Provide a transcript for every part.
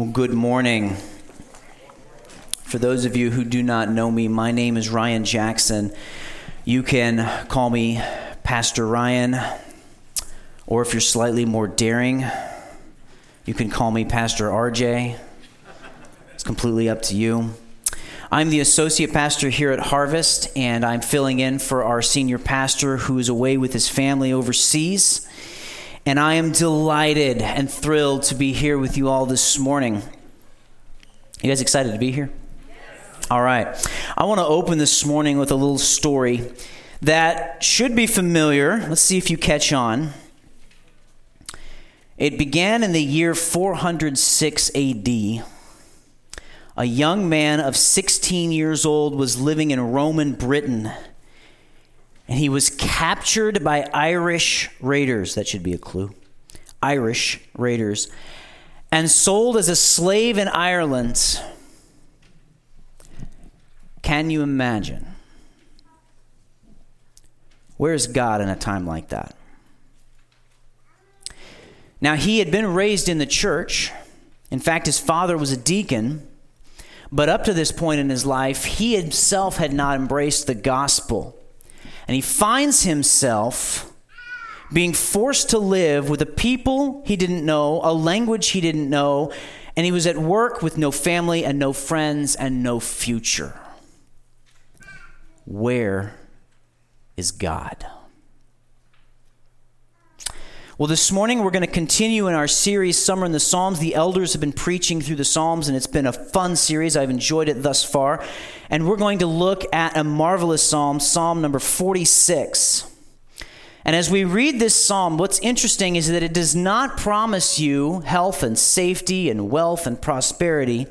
Well, good morning. For those of you who do not know me, my name is Ryan Jackson. You can call me Pastor Ryan, or if you're slightly more daring, you can call me Pastor RJ. It's completely up to you. I'm the associate pastor here at Harvest, and I'm filling in for our senior pastor who is away with his family overseas. And I am delighted and thrilled to be here with you all this morning. You guys excited to be here? All right. I want to open this morning with a little story that should be familiar. Let's see if you catch on. It began in the year 406 AD. A young man of 16 years old was living in Roman Britain and he was captured by Irish raiders. That should be a clue. Irish raiders. And sold as a slave in Ireland. Can you imagine? Where's God in a time like that? Now, he had been raised in the church. In fact, his father was a deacon. But up to this point in his life, he himself had not embraced the gospel. And he finds himself being forced to live with a people he didn't know, a language he didn't know, and he was at work with no family and no friends and no future. Where is God? Well, this morning we're going to continue in our series, Summer in the Psalms. The elders have been preaching through the Psalms, and it's been a fun series. I've enjoyed it thus far. And we're going to look at a marvelous psalm, Psalm number 46. And as we read this psalm, what's interesting is that it does not promise you health and safety and wealth and prosperity.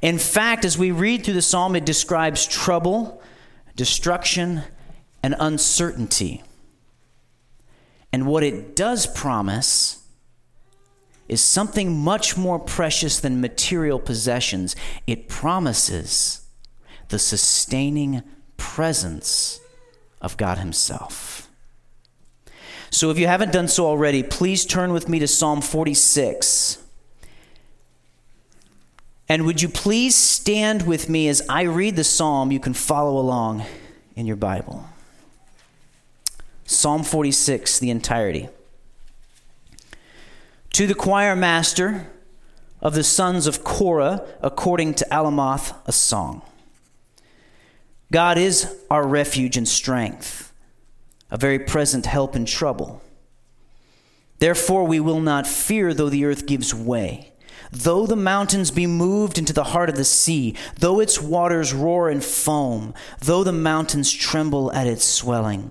In fact, as we read through the psalm, it describes trouble, destruction, and uncertainty. And what it does promise is something much more precious than material possessions. It promises the sustaining presence of God Himself. So if you haven't done so already, please turn with me to Psalm 46. And would you please stand with me as I read the psalm? You can follow along in your Bible. Psalm 46, the entirety. To the choir master of the sons of Korah, according to Alamoth, a song. God is our refuge and strength, a very present help in trouble. Therefore, we will not fear though the earth gives way, though the mountains be moved into the heart of the sea, though its waters roar and foam, though the mountains tremble at its swelling.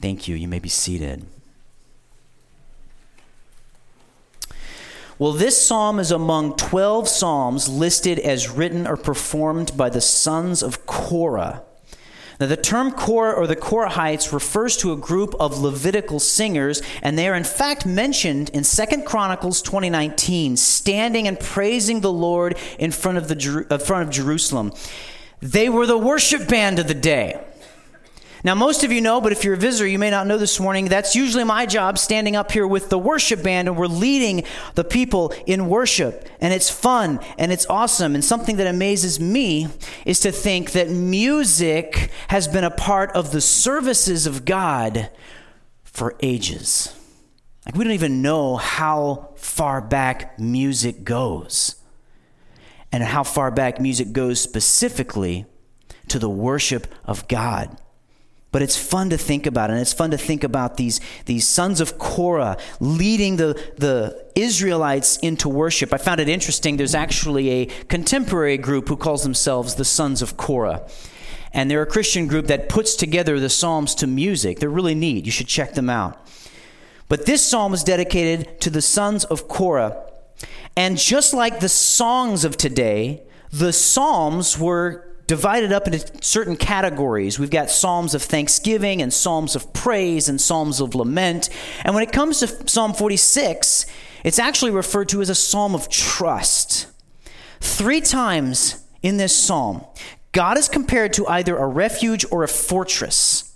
Thank you. You may be seated. Well, this psalm is among 12 psalms listed as written or performed by the sons of Korah. Now, the term Korah or the Korahites refers to a group of Levitical singers, and they are in fact mentioned in 2 Chronicles 2019, standing and praising the Lord in front of, the, in uh, front of Jerusalem. They were the worship band of the day. Now, most of you know, but if you're a visitor, you may not know this morning, that's usually my job standing up here with the worship band, and we're leading the people in worship. And it's fun and it's awesome. And something that amazes me is to think that music has been a part of the services of God for ages. Like, we don't even know how far back music goes. and how far back music goes specifically to the worship of God. But it's fun to think about, and it's fun to think about these, these sons of Korah leading the, the Israelites into worship. I found it interesting. There's actually a contemporary group who calls themselves the Sons of Korah. And they're a Christian group that puts together the Psalms to music. They're really neat. You should check them out. But this psalm is dedicated to the sons of Korah. And just like the songs of today, the Psalms were divided up into certain categories. We've got Psalms of thanksgiving and Psalms of praise and Psalms of lament. And when it comes to Psalm 46, it's actually referred to as a psalm of trust. Three times in this psalm, God is compared to either a refuge or a fortress.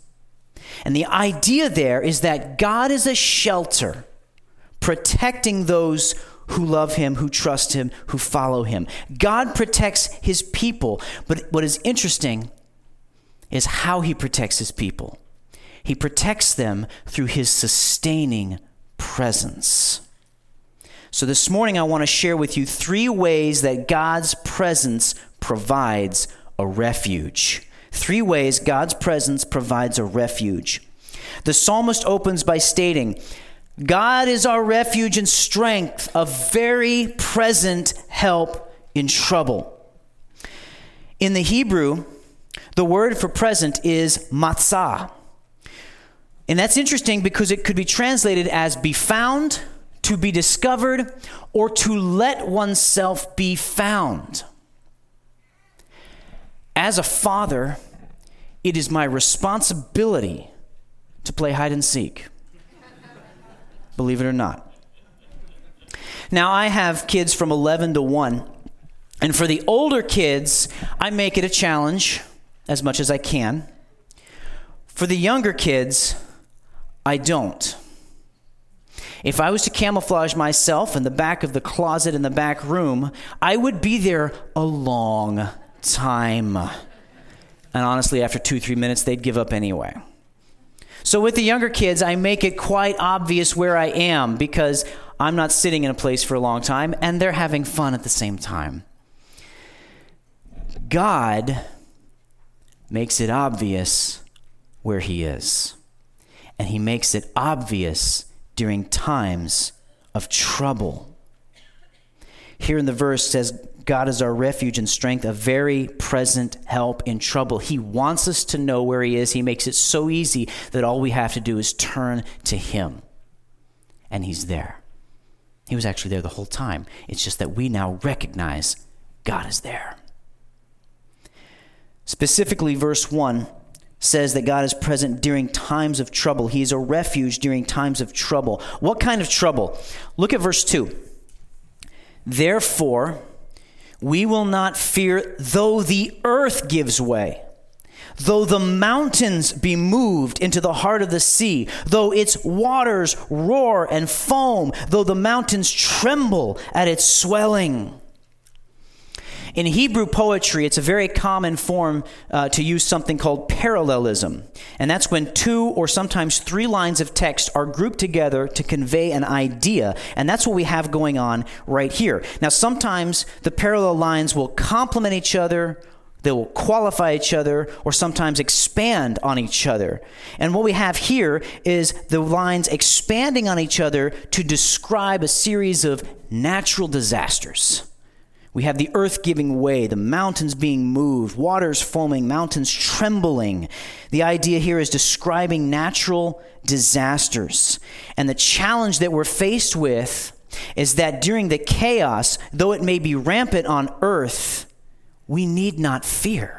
And the idea there is that God is a shelter protecting those who love him, who trust him, who follow him. God protects his people. But what is interesting is how he protects his people. He protects them through his sustaining presence. So this morning, I want to share with you three ways that God's presence provides a refuge. Three ways God's presence provides a refuge. The psalmist opens by stating, God is our refuge and strength, a very present help in trouble. In the Hebrew, the word for present is matzah. And that's interesting because it could be translated as be found, to be discovered, or to let oneself be found. As a father, it is my responsibility to play hide and seek. Believe it or not. Now, I have kids from 11 to 1. And for the older kids, I make it a challenge as much as I can. For the younger kids, I don't. If I was to camouflage myself in the back of the closet in the back room, I would be there a long time. And honestly, after two, three minutes, they'd give up anyway. So with the younger kids, I make it quite obvious where I am because I'm not sitting in a place for a long time and they're having fun at the same time. God makes it obvious where He is. And He makes it obvious during times of trouble. Here in the verse says, God is our refuge and strength, a very present help in trouble. He wants us to know where He is. He makes it so easy that all we have to do is turn to Him. And He's there. He was actually there the whole time. It's just that we now recognize God is there. Specifically, verse 1 says that God is present during times of trouble. He is a refuge during times of trouble. What kind of trouble? Look at verse 2. Therefore, we will not fear though the earth gives way, though the mountains be moved into the heart of the sea, though its waters roar and foam, though the mountains tremble at its swelling. In Hebrew poetry, it's a very common form uh, to use something called parallelism. And that's when two or sometimes three lines of text are grouped together to convey an idea. And that's what we have going on right here. Now, sometimes the parallel lines will complement each other. They will qualify each other or sometimes expand on each other. And what we have here is the lines expanding on each other to describe a series of natural disasters. We have the earth giving way, the mountains being moved, waters foaming, mountains trembling. The idea here is describing natural disasters. And the challenge that we're faced with is that during the chaos, though it may be rampant on earth, we need not fear.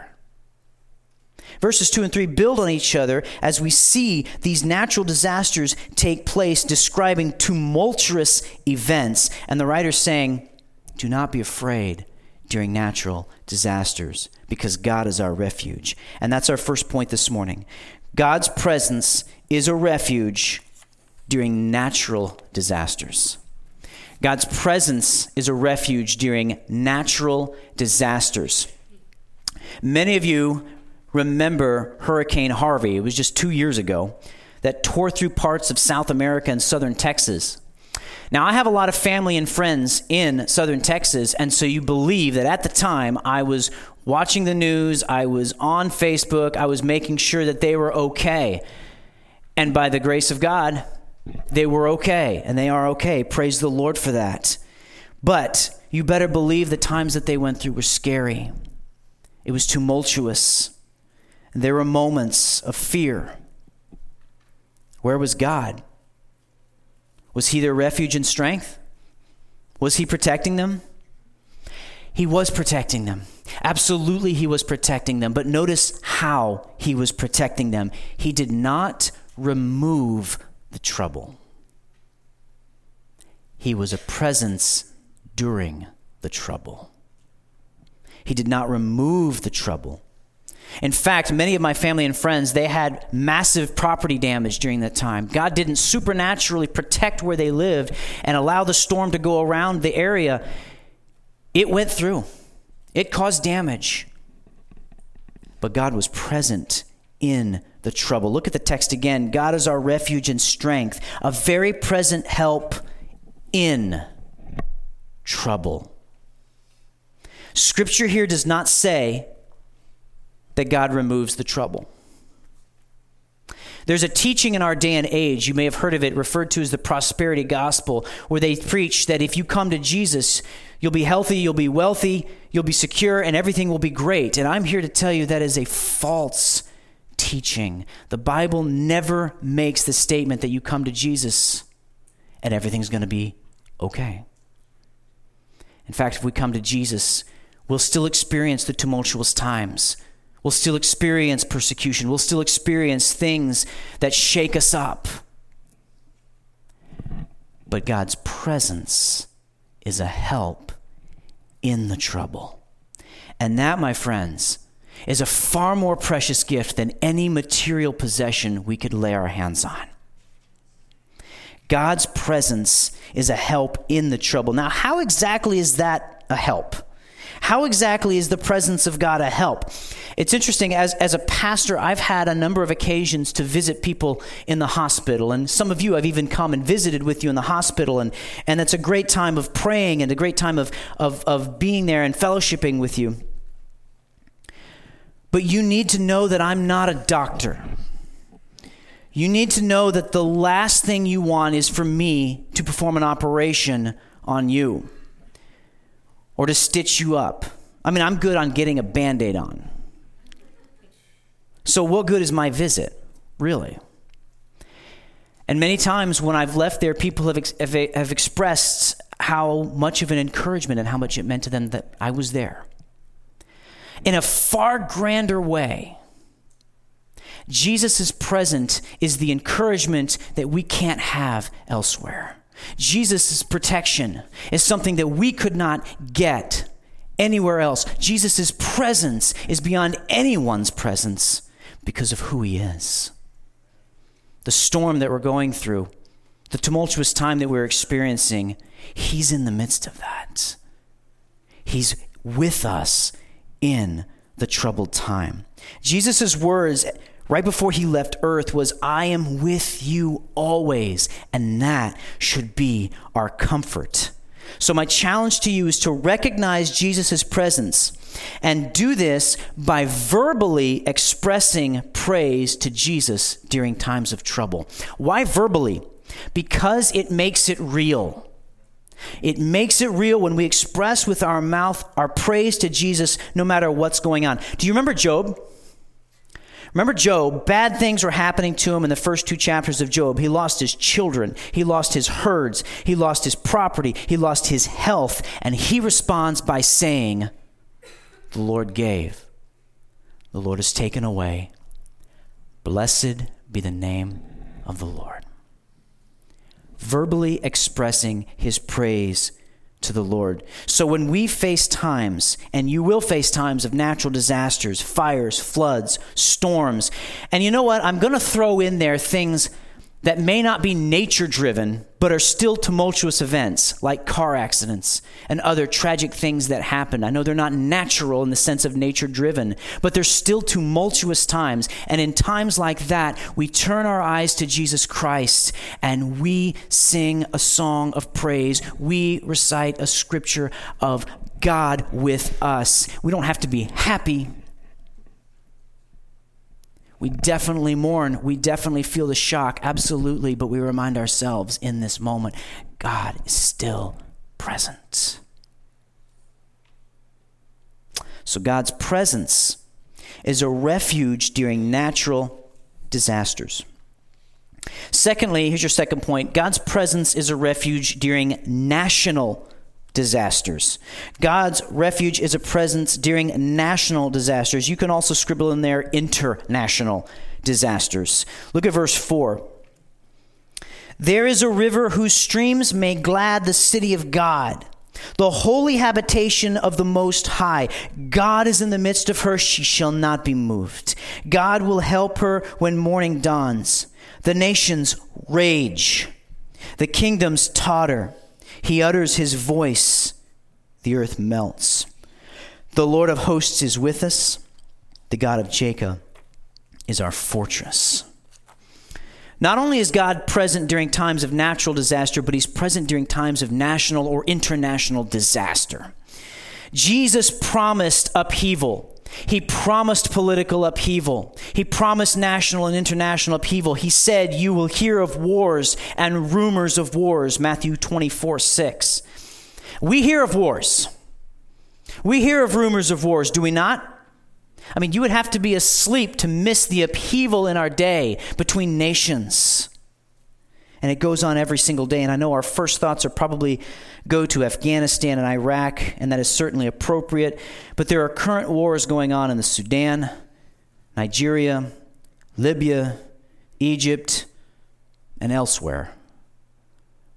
Verses 2 and 3 build on each other as we see these natural disasters take place, describing tumultuous events. And the writer's saying, do not be afraid during natural disasters because God is our refuge. And that's our first point this morning. God's presence is a refuge during natural disasters. God's presence is a refuge during natural disasters. Many of you remember Hurricane Harvey. It was just two years ago that tore through parts of South America and southern Texas. Now, I have a lot of family and friends in southern Texas, and so you believe that at the time I was watching the news, I was on Facebook, I was making sure that they were okay. And by the grace of God, they were okay, and they are okay. Praise the Lord for that. But you better believe the times that they went through were scary. It was tumultuous. There were moments of fear. Where was God? Was he their refuge and strength? Was he protecting them? He was protecting them. Absolutely, he was protecting them. But notice how he was protecting them. He did not remove the trouble, he was a presence during the trouble. He did not remove the trouble. In fact, many of my family and friends, they had massive property damage during that time. God didn't supernaturally protect where they lived and allow the storm to go around the area. It went through. It caused damage. But God was present in the trouble. Look at the text again. God is our refuge and strength, a very present help in trouble. Scripture here does not say that God removes the trouble. There's a teaching in our day and age, you may have heard of it, referred to as the prosperity gospel, where they preach that if you come to Jesus, you'll be healthy, you'll be wealthy, you'll be secure, and everything will be great. And I'm here to tell you that is a false teaching. The Bible never makes the statement that you come to Jesus and everything's going to be okay. In fact, if we come to Jesus, we'll still experience the tumultuous times. We'll still experience persecution. We'll still experience things that shake us up. But God's presence is a help in the trouble. And that, my friends, is a far more precious gift than any material possession we could lay our hands on. God's presence is a help in the trouble. Now, how exactly is that a help? How exactly is the presence of God a help? It's interesting, as, as a pastor, I've had a number of occasions to visit people in the hospital, and some of you I've even come and visited with you in the hospital, and, and it's a great time of praying and a great time of, of, of being there and fellowshipping with you. But you need to know that I'm not a doctor. You need to know that the last thing you want is for me to perform an operation on you or to stitch you up. I mean, I'm good on getting a band aid on. So, what good is my visit, really? And many times when I've left there, people have, ex- have, expressed how much of an encouragement and how much it meant to them that I was there in a far grander way. Jesus' presence is the encouragement that we can't have elsewhere. Jesus' protection is something that we could not get anywhere else. Jesus' presence is beyond anyone's presence because of who he is. The storm that we're going through, the tumultuous time that we're experiencing, he's in the midst of that. He's with us in the troubled time. Jesus' words right before he left earth was, I am with you always. And that should be our comfort. So, my challenge to you is to recognize Jesus' presence and do this by verbally expressing praise to Jesus during times of trouble. Why verbally? Because it makes it real. It makes it real when we express with our mouth our praise to Jesus no matter what's going on. Do you remember Job? Remember Job, bad things were happening to him in the first two chapters of Job. He lost his children, he lost his herds, he lost his property, he lost his health, and he responds by saying, The Lord gave, the Lord has taken away. Blessed be the name of the Lord. Verbally expressing his praise to the Lord. So when we face times, and you will face times of natural disasters, fires, floods, storms, and you know what? I'm going to throw in there things that may not be nature driven, but are still tumultuous events like car accidents and other tragic things that happen. I know they're not natural in the sense of nature driven, but they're still tumultuous times. And in times like that, we turn our eyes to Jesus Christ and we sing a song of praise. We recite a scripture of God with us. We don't have to be happy we definitely mourn. We definitely feel the shock, absolutely. But we remind ourselves in this moment God is still present. So God's presence is a refuge during natural disasters. Secondly, here's your second point God's presence is a refuge during national disasters. God's refuge is a presence during national disasters. You can also scribble in there international disasters. Look at verse 4. There is a river whose streams may glad the city of God, the holy habitation of the Most High. God is in the midst of her, she shall not be moved. God will help her when morning dawns. The nations rage, the kingdoms totter. He utters his voice, the earth melts. The Lord of hosts is with us, the God of Jacob is our fortress. Not only is God present during times of natural disaster, but he's present during times of national or international disaster. Jesus promised upheaval he promised political upheaval. He promised national and international upheaval. He said, You will hear of wars and rumors of wars. Matthew 24, 6. We hear of wars. We hear of rumors of wars, do we not? I mean, you would have to be asleep to miss the upheaval in our day between nations and it goes on every single day. And I know our first thoughts are probably go to Afghanistan and Iraq, and that is certainly appropriate. But there are current wars going on in the Sudan, Nigeria, Libya, Egypt, and elsewhere.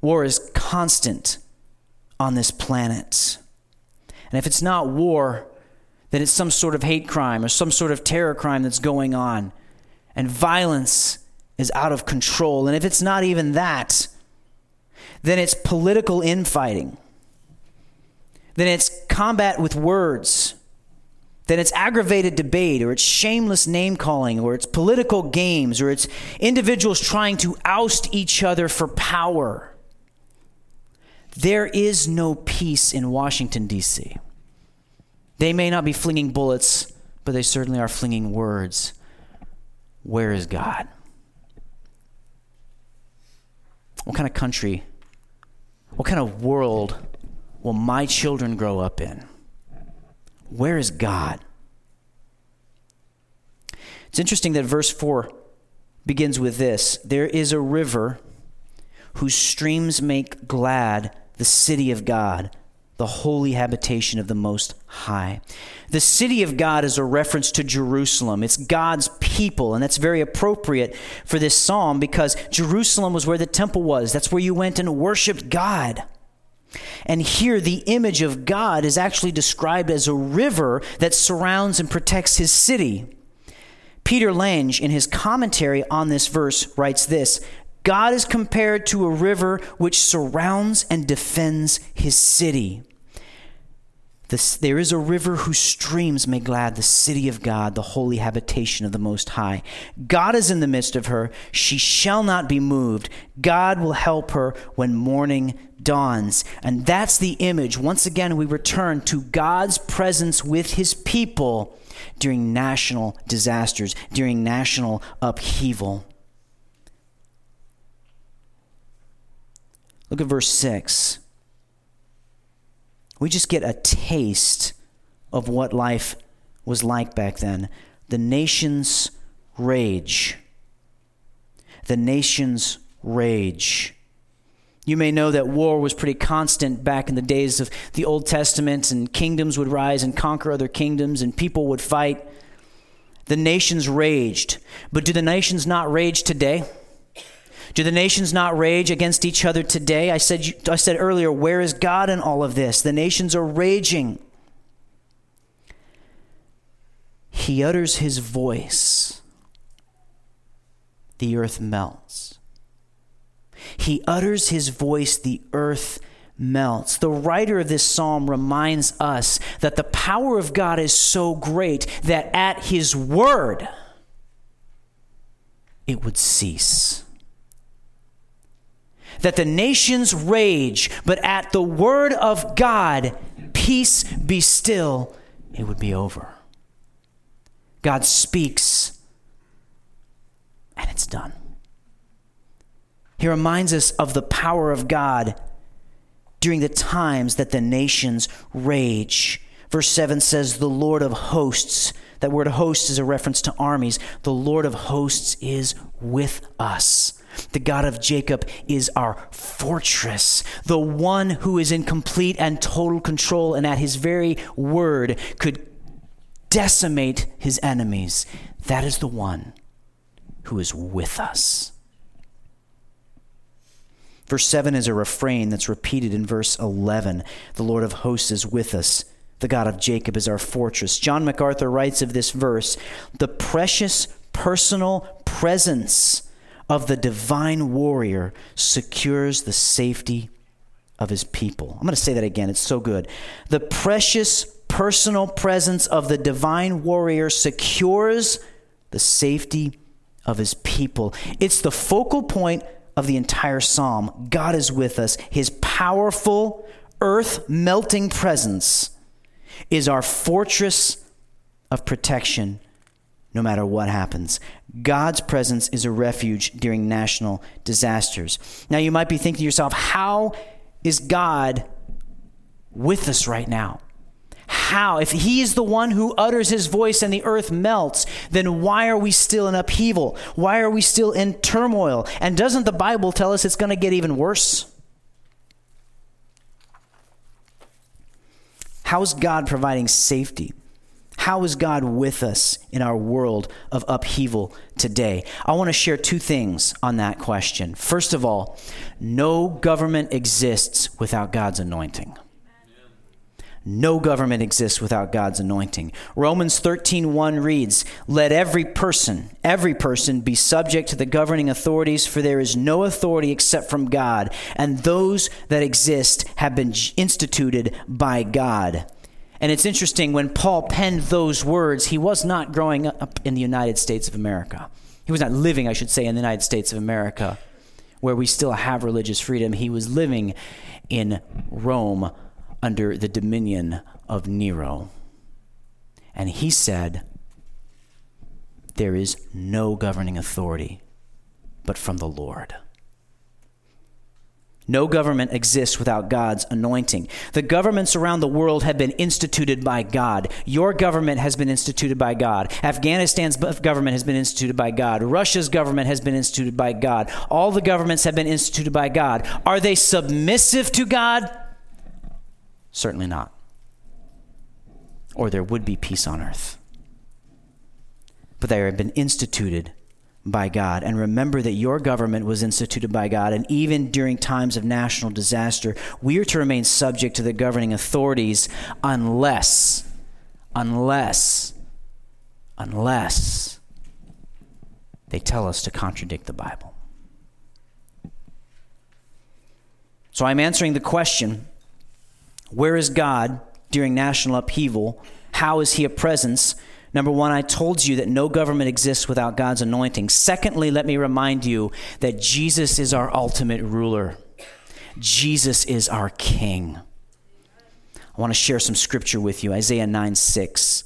War is constant on this planet. And if it's not war, then it's some sort of hate crime or some sort of terror crime that's going on. And violence is out of control. And if it's not even that, then it's political infighting. Then it's combat with words. Then it's aggravated debate, or it's shameless name calling, or it's political games, or it's individuals trying to oust each other for power. There is no peace in Washington, D.C. They may not be flinging bullets, but they certainly are flinging words. Where is God? What kind of country, what kind of world will my children grow up in? Where is God? It's interesting that verse 4 begins with this There is a river whose streams make glad the city of God the holy habitation of the Most High. The city of God is a reference to Jerusalem. It's God's people, and that's very appropriate for this psalm because Jerusalem was where the temple was. That's where you went and worshiped God. And here, the image of God is actually described as a river that surrounds and protects his city. Peter Lange, in his commentary on this verse, writes this God is compared to a river which surrounds and defends his city. This, there is a river whose streams may glad the city of God, the holy habitation of the Most High. God is in the midst of her. She shall not be moved. God will help her when morning dawns. And that's the image. Once again, we return to God's presence with his people during national disasters, during national upheaval. Look at verse 6. We just get a taste of what life was like back then. The nations rage. The nations rage. You may know that war was pretty constant back in the days of the Old Testament, and kingdoms would rise and conquer other kingdoms, and people would fight. The nations raged. But do the nations not rage today? Do the nations not rage against each other today? I said, I said earlier, where is God in all of this? The nations are raging. He utters his voice, the earth melts. He utters his voice, the earth melts. The writer of this psalm reminds us that the power of God is so great that at his word, it would cease. That the nations rage, but at the word of God, peace be still, it would be over. God speaks, and it's done. He reminds us of the power of God during the times that the nations rage. Verse 7 says, The Lord of hosts. That word host is a reference to armies. The Lord of hosts is with us. The God of Jacob is our fortress, the one who is in complete and total control, and at his very word could decimate his enemies. That is the one who is with us. Verse 7 is a refrain that's repeated in verse 11. The Lord of hosts is with us. The God of Jacob is our fortress. John MacArthur writes of this verse the precious personal presence of the divine warrior secures the safety of his people. I'm going to say that again. It's so good. The precious personal presence of the divine warrior secures the safety of his people. It's the focal point of the entire psalm. God is with us. His powerful, earth melting presence is our fortress of protection no matter what happens. God's presence is a refuge during national disasters. Now, you might be thinking to yourself, how is God with us right now? How? If he is the one who utters his voice and the earth melts, then why are we still in upheaval? Why are we still in turmoil? And doesn't the Bible tell us it's going to get even worse? How is God providing safety? How is God with us in our world of upheaval today? I want to share two things on that question. First of all, no government exists without God's anointing. No government exists without God's anointing. Romans 13:1 reads, "Let every person, every person be subject to the governing authorities, for there is no authority except from God, and those that exist have been instituted by God." And it's interesting when Paul penned those words, he was not growing up in the United States of America. He was not living, I should say, in the United States of America, where we still have religious freedom. He was living in Rome under the dominion of Nero. And he said, There is no governing authority but from the Lord. No government exists without God's anointing. The governments around the world have been instituted by God. Your government has been instituted by God. Afghanistan's government has been instituted by God. Russia's government has been instituted by God. All the governments have been instituted by God. Are they submissive to God? Certainly not. Or there would be peace on earth. But they have been instituted by God. And remember that your government was instituted by God. And even during times of national disaster, we are to remain subject to the governing authorities unless, unless, unless they tell us to contradict the Bible. So I'm answering the question where is God during national upheaval? How is he a presence? Number one, I told you that no government exists without God's anointing. Secondly, let me remind you that Jesus is our ultimate ruler, Jesus is our king. I want to share some scripture with you Isaiah 9 6.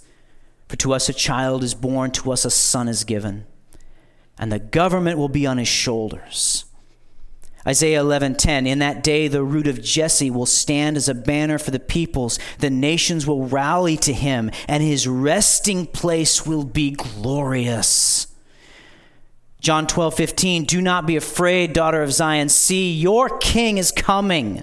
For to us a child is born, to us a son is given, and the government will be on his shoulders Isaiah 11:10 In that day the root of Jesse will stand as a banner for the peoples. The nations will rally to him and his resting place will be glorious. John 12:15 Do not be afraid daughter of Zion. See your king is coming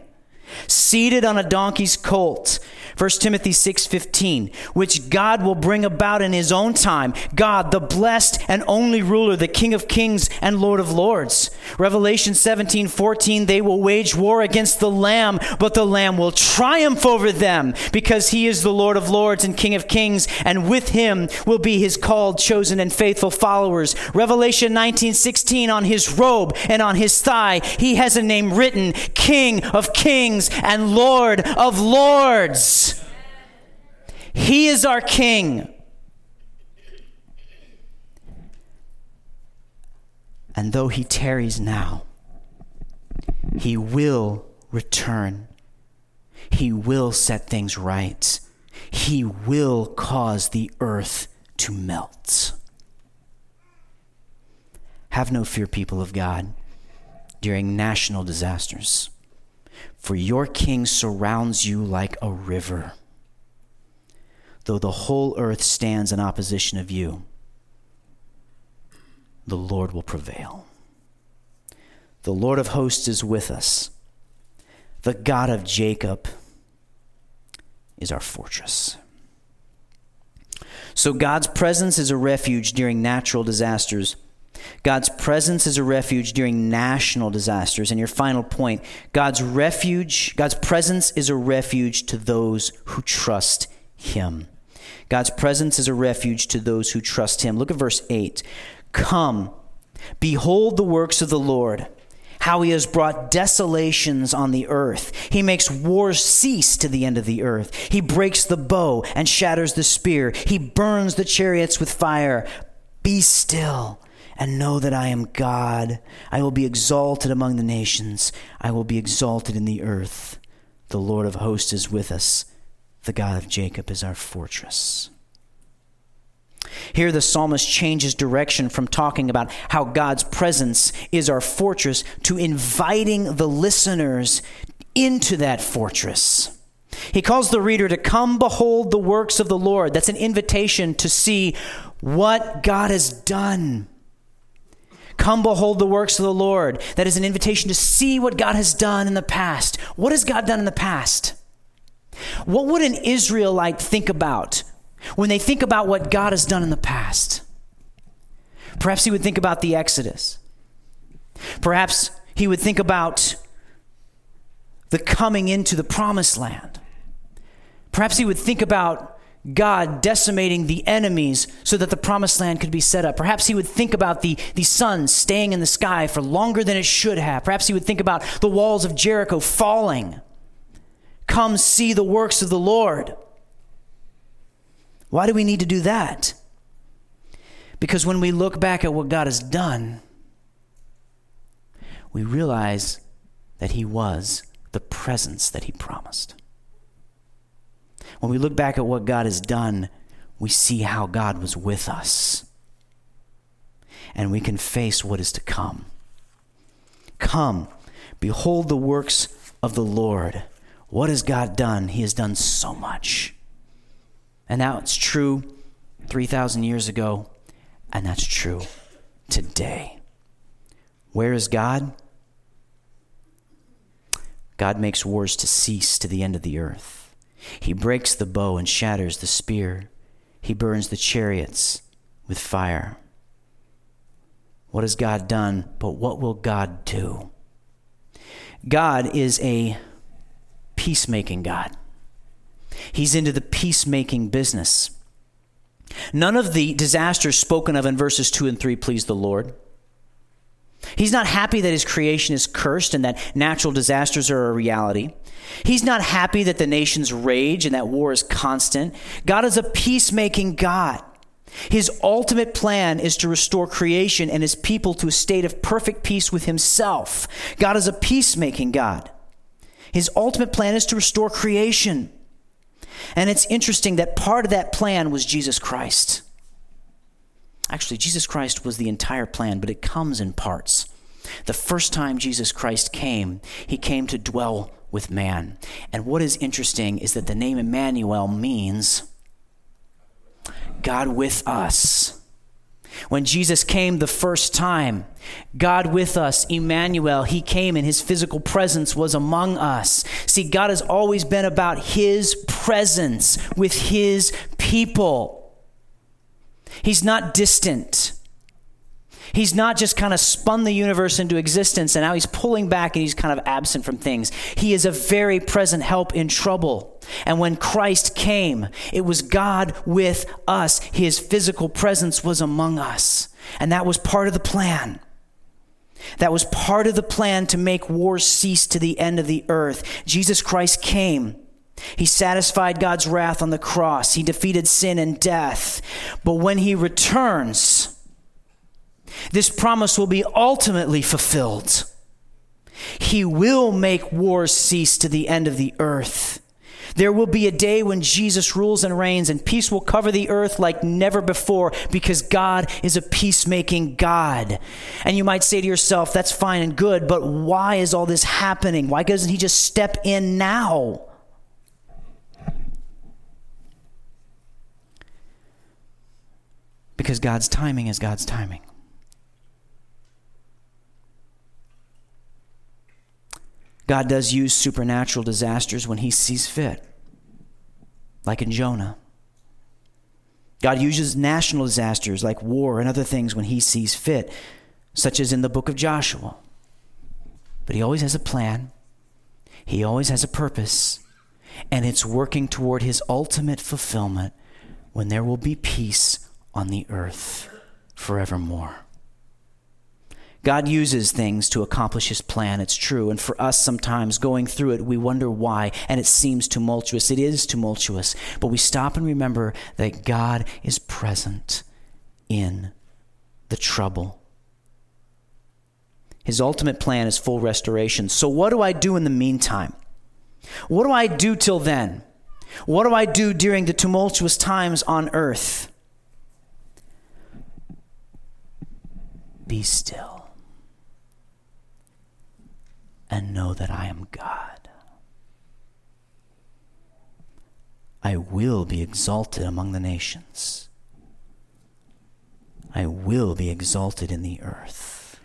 seated on a donkey's colt 1 Timothy 6:15, which God will bring about in his own time. God, the blessed and only ruler, the King of kings and Lord of lords. Revelation 17:14, they will wage war against the lamb, but the lamb will triumph over them because he is the Lord of lords and King of kings, and with him will be his called, chosen and faithful followers. Revelation 19:16 on his robe and on his thigh, he has a name written, King of kings and Lord of lords. He is our King. And though he tarries now, he will return. He will set things right. He will cause the earth to melt. Have no fear, people of God, during national disasters, for your king surrounds you like a river. Though the whole earth stands in opposition of you, the Lord will prevail. The Lord of hosts is with us. The God of Jacob is our fortress. So, God's presence is a refuge during natural disasters. God's presence is a refuge during national disasters. And your final point God's refuge, God's presence is a refuge to those who trust Him. God's presence is a refuge to those who trust Him. Look at verse 8. Come, behold the works of the Lord how he has brought desolations on the earth. He makes wars cease to the end of the earth. He breaks the bow and shatters the spear. He burns the chariots with fire. Be still and know that I am God. I will be exalted among the nations. I will be exalted in the earth. The Lord of hosts is with us. The God of Jacob is our fortress. Here, the psalmist changes direction from talking about how God's presence is our fortress to inviting the listeners into that fortress. He calls the reader to come behold the works of the Lord. That's an invitation to see what God has done. Come behold the works of the Lord. That is an invitation to see what God has done in the past. What has God done in the past? What would an Israelite think about when they think about what God has done in the past. Perhaps he would think about the Exodus. Perhaps he would think about the coming into the promised land. Perhaps he would think about God decimating the enemies so that the promised land could be set up. Perhaps he would think about the, the sun staying in the sky for longer than it should have. Perhaps he would think about the walls of Jericho falling. Come see the works of the Lord. Why do we need to do that? Because when we look back at what God has done, we realize that He was the presence that He promised. When we look back at what God has done, we see how God was with us. And we can face what is to come. Come, behold the works of the Lord. What has God done? He has done so much. And that's true 3,000 years ago, and that's true today. Where is God? God makes wars to cease to the end of the earth. He breaks the bow and shatters the spear. He burns the chariots with fire. What has God done? But what will God do? God is a peacemaking God. He's into the peacemaking business. None of the disasters spoken of in verses 2 and 3 please the Lord. He's not happy that his creation is cursed and that natural disasters are a reality. He's not happy that the nations rage and that war is constant. God is a peacemaking God. His ultimate plan is to restore creation and his people to a state of perfect peace with himself. God is a peacemaking God. His ultimate plan is to restore creation. And it's interesting that part of that plan was Jesus Christ. Actually, Jesus Christ was the entire plan, but it comes in parts. The first time Jesus Christ came, he came to dwell with man. And what is interesting is that the name Emmanuel means God with us. When Jesus came the first time, God with us, Emmanuel, he came and his physical presence was among us. See, God has always been about his presence with his people. He's not distant. He's not just kind of spun the universe into existence and now he's pulling back and he's kind of absent from things. He is a very present help in trouble. And when Christ came, it was God with us. His physical presence was among us. And that was part of the plan. That was part of the plan to make wars cease to the end of the earth. Jesus Christ came. He satisfied God's wrath on the cross. He defeated sin and death. But when he returns, this promise will be ultimately fulfilled. He will make wars cease to the end of the earth. There will be a day when Jesus rules and reigns, and peace will cover the earth like never before because God is a peacemaking God. And you might say to yourself, that's fine and good, but why is all this happening? Why doesn't He just step in now? Because God's timing is God's timing. God does use supernatural disasters when he sees fit, like in Jonah. God uses national disasters like war and other things when he sees fit, such as in the book of Joshua. But he always has a plan, he always has a purpose, and it's working toward his ultimate fulfillment when there will be peace on the earth forevermore. God uses things to accomplish his plan. It's true. And for us, sometimes going through it, we wonder why, and it seems tumultuous. It is tumultuous. But we stop and remember that God is present in the trouble. His ultimate plan is full restoration. So, what do I do in the meantime? What do I do till then? What do I do during the tumultuous times on earth? Be still and know that I am God. I will be exalted among the nations. I will be exalted in the earth.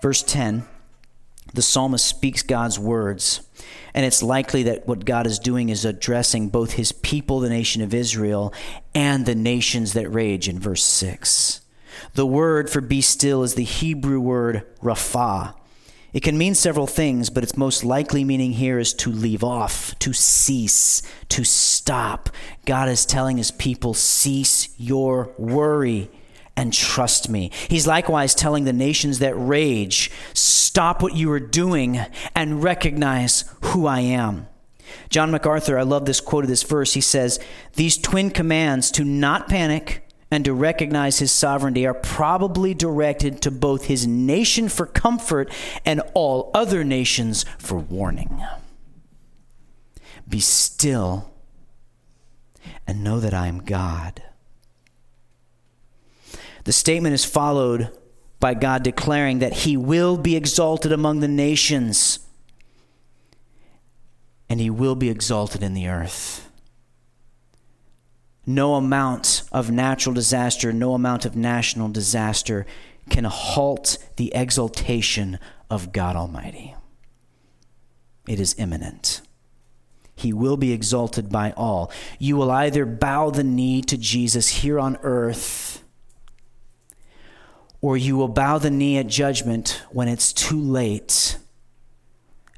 Verse 10 the psalmist speaks God's words, and it's likely that what God is doing is addressing both his people, the nation of Israel, and the nations that rage in verse 6. The word for be still is the Hebrew word rapha. It can mean several things, but its most likely meaning here is to leave off, to cease, to stop. God is telling his people, cease your worry and trust me. He's likewise telling the nations that rage, stop what you are doing and recognize who I am. John MacArthur, I love this quote of this verse. He says, These twin commands to not panic, and to recognize his sovereignty are probably directed to both his nation for comfort and all other nations for warning. Be still and know that I am God. The statement is followed by God declaring that he will be exalted among the nations and he will be exalted in the earth. No amount of natural disaster, no amount of national disaster can halt the exaltation of God Almighty. It is imminent. He will be exalted by all. You will either bow the knee to Jesus here on earth, or you will bow the knee at judgment when it's too late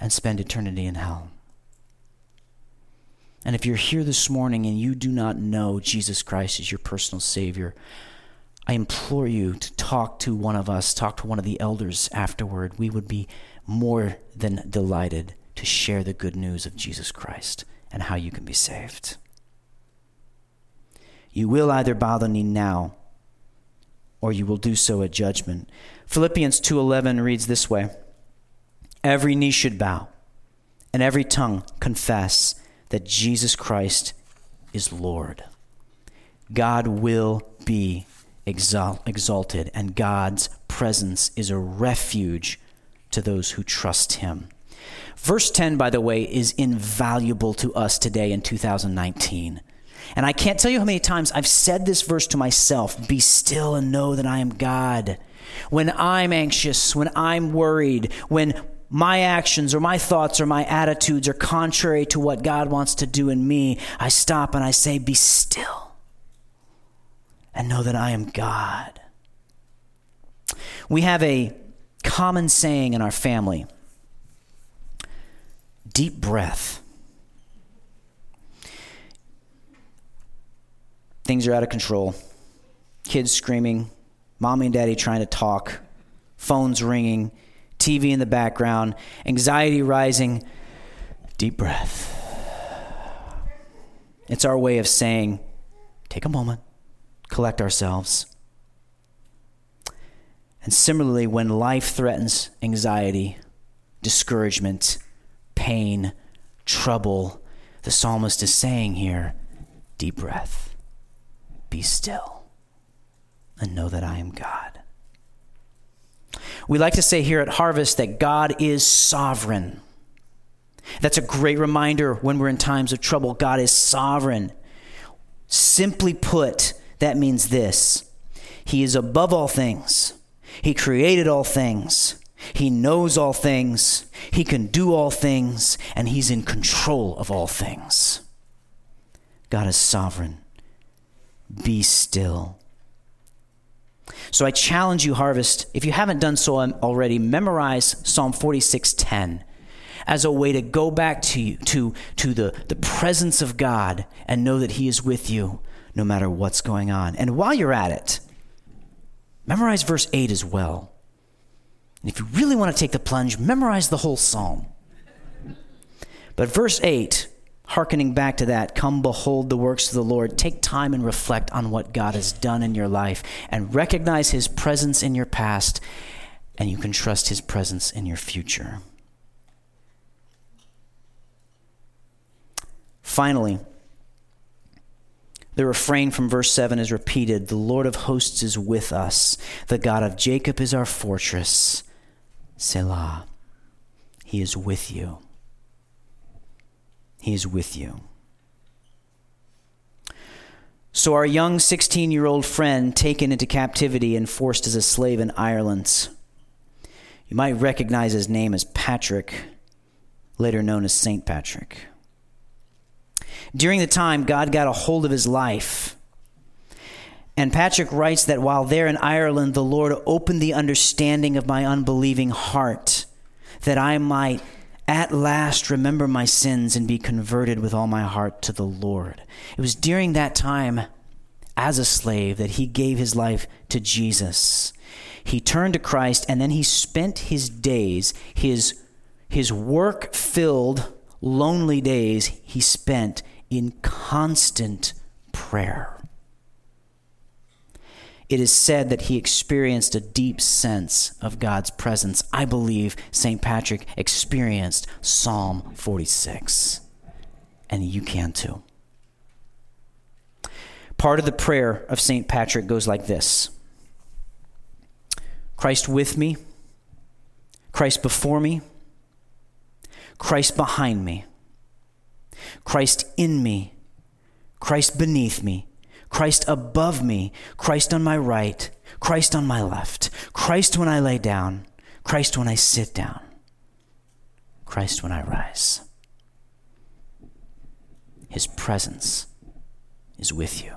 and spend eternity in hell. And if you're here this morning and you do not know Jesus Christ as your personal Savior, I implore you to talk to one of us, talk to one of the elders afterward. We would be more than delighted to share the good news of Jesus Christ and how you can be saved. You will either bow the knee now or you will do so at judgment. Philippians 2:11 reads this way: Every knee should bow and every tongue confess that Jesus Christ is Lord. God will be exalted, and God's presence is a refuge to those who trust Him. Verse 10, by the way, is invaluable to us today in 2019. And I can't tell you how many times I've said this verse to myself Be still and know that I am God. When I'm anxious, when I'm worried, when my actions or my thoughts or my attitudes are contrary to what God wants to do in me, I stop and I say, Be still and know that I am God. We have a common saying in our family deep breath. Things are out of control. Kids screaming, mommy and daddy trying to talk, phones ringing, TV in the background, anxiety rising. Deep breath. It's our way of saying, take a moment, collect ourselves. And similarly, when life threatens anxiety, discouragement, pain, trouble, the psalmist is saying here, deep breath, be still, and know that I am God. We like to say here at Harvest that God is sovereign. That's a great reminder when we're in times of trouble. God is sovereign. Simply put, that means this He is above all things, He created all things, He knows all things, He can do all things, and He's in control of all things. God is sovereign. Be still. So I challenge you, Harvest, if you haven't done so already, memorize Psalm 46:10 as a way to go back to you, to, to the, the presence of God and know that He is with you no matter what's going on. And while you're at it, memorize verse 8 as well. And if you really want to take the plunge, memorize the whole psalm. But verse 8 hearkening back to that, come behold the works of the Lord. Take time and reflect on what God has done in your life and recognize his presence in your past, and you can trust his presence in your future. Finally, the refrain from verse 7 is repeated The Lord of hosts is with us, the God of Jacob is our fortress. Selah. He is with you. He is with you. So, our young 16 year old friend taken into captivity and forced as a slave in Ireland. You might recognize his name as Patrick, later known as St. Patrick. During the time, God got a hold of his life. And Patrick writes that while there in Ireland, the Lord opened the understanding of my unbelieving heart that I might at last remember my sins and be converted with all my heart to the Lord. It was during that time as a slave that he gave his life to Jesus. He turned to Christ and then he spent his days, his, his work filled, lonely days, he spent in constant prayer it is said that he experienced a deep sense of God's presence. I believe St. Patrick experienced Psalm 46, and you can too. Part of the prayer of St. Patrick goes like this Christ with me, Christ before me, Christ behind me, Christ in me, Christ beneath me Christ above me, Christ on my right, Christ on my left, Christ when I lay down, Christ when I sit down, Christ when I rise. His presence is with you.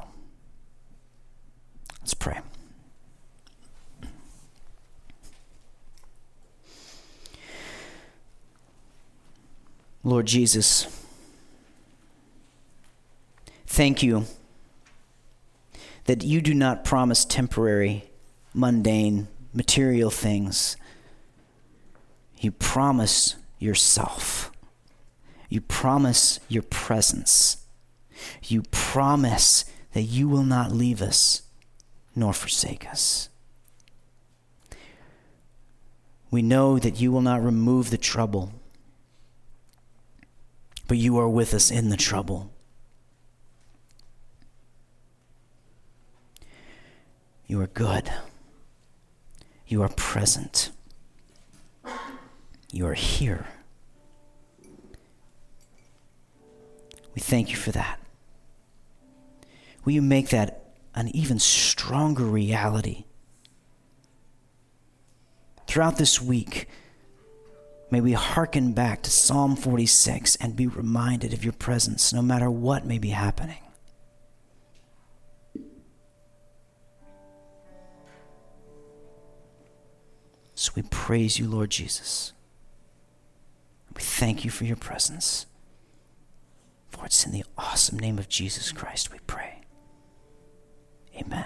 Let's pray. Lord Jesus, thank you that you do not promise temporary, mundane, material things. You promise yourself. You promise your presence. You promise that you will not leave us nor forsake us. We know that you will not remove the trouble, but you are with us in the trouble. You are good. You are present. You are here. We thank you for that. Will you make that an even stronger reality? Throughout this week, may we hearken back to Psalm 46 and be reminded of your presence no matter what may be happening. So we praise you, Lord Jesus. We thank you for your presence. For it's in the awesome name of Jesus Christ we pray. Amen.